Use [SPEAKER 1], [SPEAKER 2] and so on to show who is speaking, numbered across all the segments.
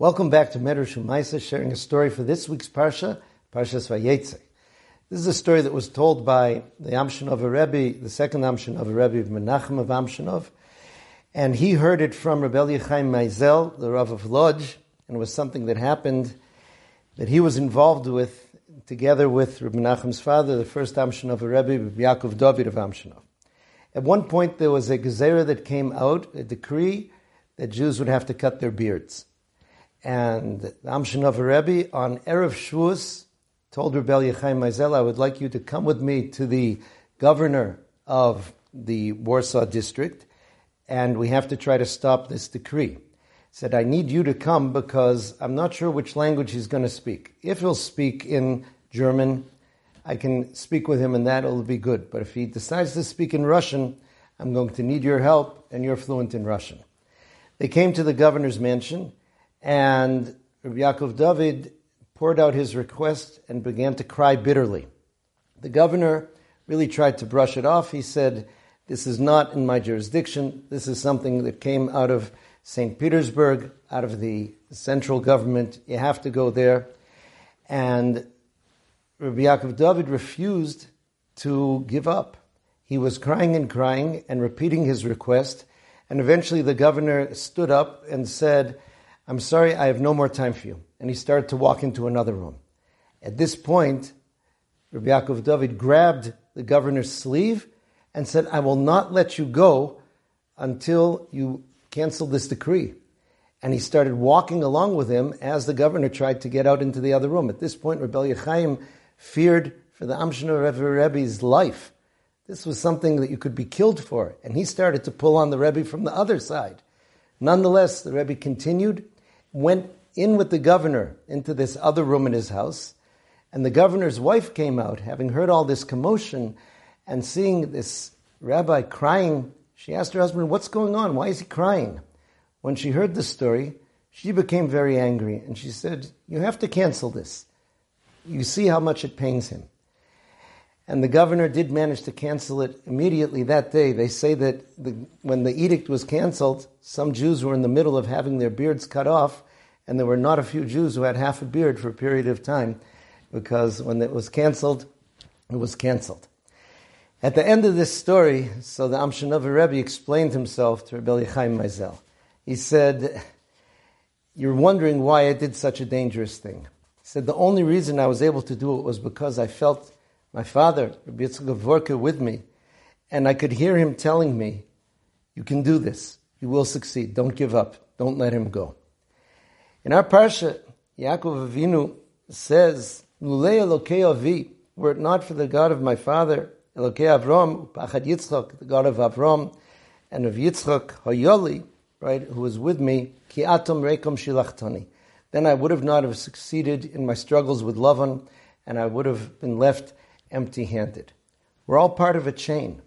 [SPEAKER 1] Welcome back to Medrash Umaisa, sharing a story for this week's Parsha, Parshas VaYeitzei. This is a story that was told by the Amshinov Rebbe, the second Amshinov Rebbe of Menachem of Amshinov, and he heard it from Rebbe Chaim Maizel, the Rav of Lodz, and it was something that happened that he was involved with together with Rebbe Menachem's father, the first Amshinov Rebbe, Yaakov David of Amshinov. At one point, there was a gezerah that came out, a decree that Jews would have to cut their beards. And the Amshinov Rebbe on Erev Shavuos told Rebbe Chaim Maizel, I would like you to come with me to the governor of the Warsaw district, and we have to try to stop this decree. He said, I need you to come because I'm not sure which language he's going to speak. If he'll speak in German, I can speak with him and that will be good. But if he decides to speak in Russian, I'm going to need your help, and you're fluent in Russian. They came to the governor's mansion, and Rabbi Yaakov David poured out his request and began to cry bitterly. The governor really tried to brush it off. He said, This is not in my jurisdiction. This is something that came out of St. Petersburg, out of the central government. You have to go there. And Rabbi Yaakov David refused to give up. He was crying and crying and repeating his request. And eventually the governor stood up and said, I'm sorry, I have no more time for you. And he started to walk into another room. At this point, Rabbi Yaakov David grabbed the governor's sleeve and said, I will not let you go until you cancel this decree. And he started walking along with him as the governor tried to get out into the other room. At this point, Rabbi Chaim feared for the Amshina Rebbe's life. This was something that you could be killed for. And he started to pull on the Rebbe from the other side. Nonetheless, the Rebbe continued went in with the governor into this other room in his house. And the governor's wife came out, having heard all this commotion and seeing this rabbi crying. She asked her husband, What's going on? Why is he crying? When she heard the story, she became very angry and she said, You have to cancel this. You see how much it pains him. And the governor did manage to cancel it immediately that day. They say that the, when the edict was canceled, some Jews were in the middle of having their beards cut off, and there were not a few Jews who had half a beard for a period of time, because when it was canceled, it was canceled. At the end of this story, so the Amshinover Rebbe explained himself to Rebbe Chaim Maizel. He said, You're wondering why I did such a dangerous thing. He said, The only reason I was able to do it was because I felt my father, Rabbi Yitzchak Vorka, with me, and I could hear him telling me, "You can do this. You will succeed. Don't give up. Don't let him go." In our parsha, Yaakov Avinu says, "Lulei Elokei Avi, were it not for the God of my father, Elokei Avram, Pachad Yitzchak, the God of Avram, and of Yitzchak Hayoli, right, who was with me, Ki Atom Rekom Shilachtani." Then I would have not have succeeded in my struggles with Lavan, and I would have been left empty handed. We're all part of a chain.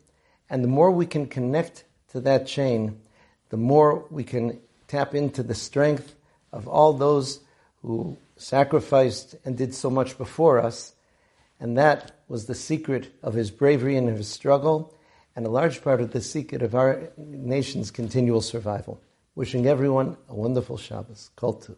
[SPEAKER 1] And the more we can connect to that chain, the more we can tap into the strength of all those who sacrificed and did so much before us. And that was the secret of his bravery and his struggle, and a large part of the secret of our nation's continual survival. Wishing everyone a wonderful Shabbos. Kol Tuv.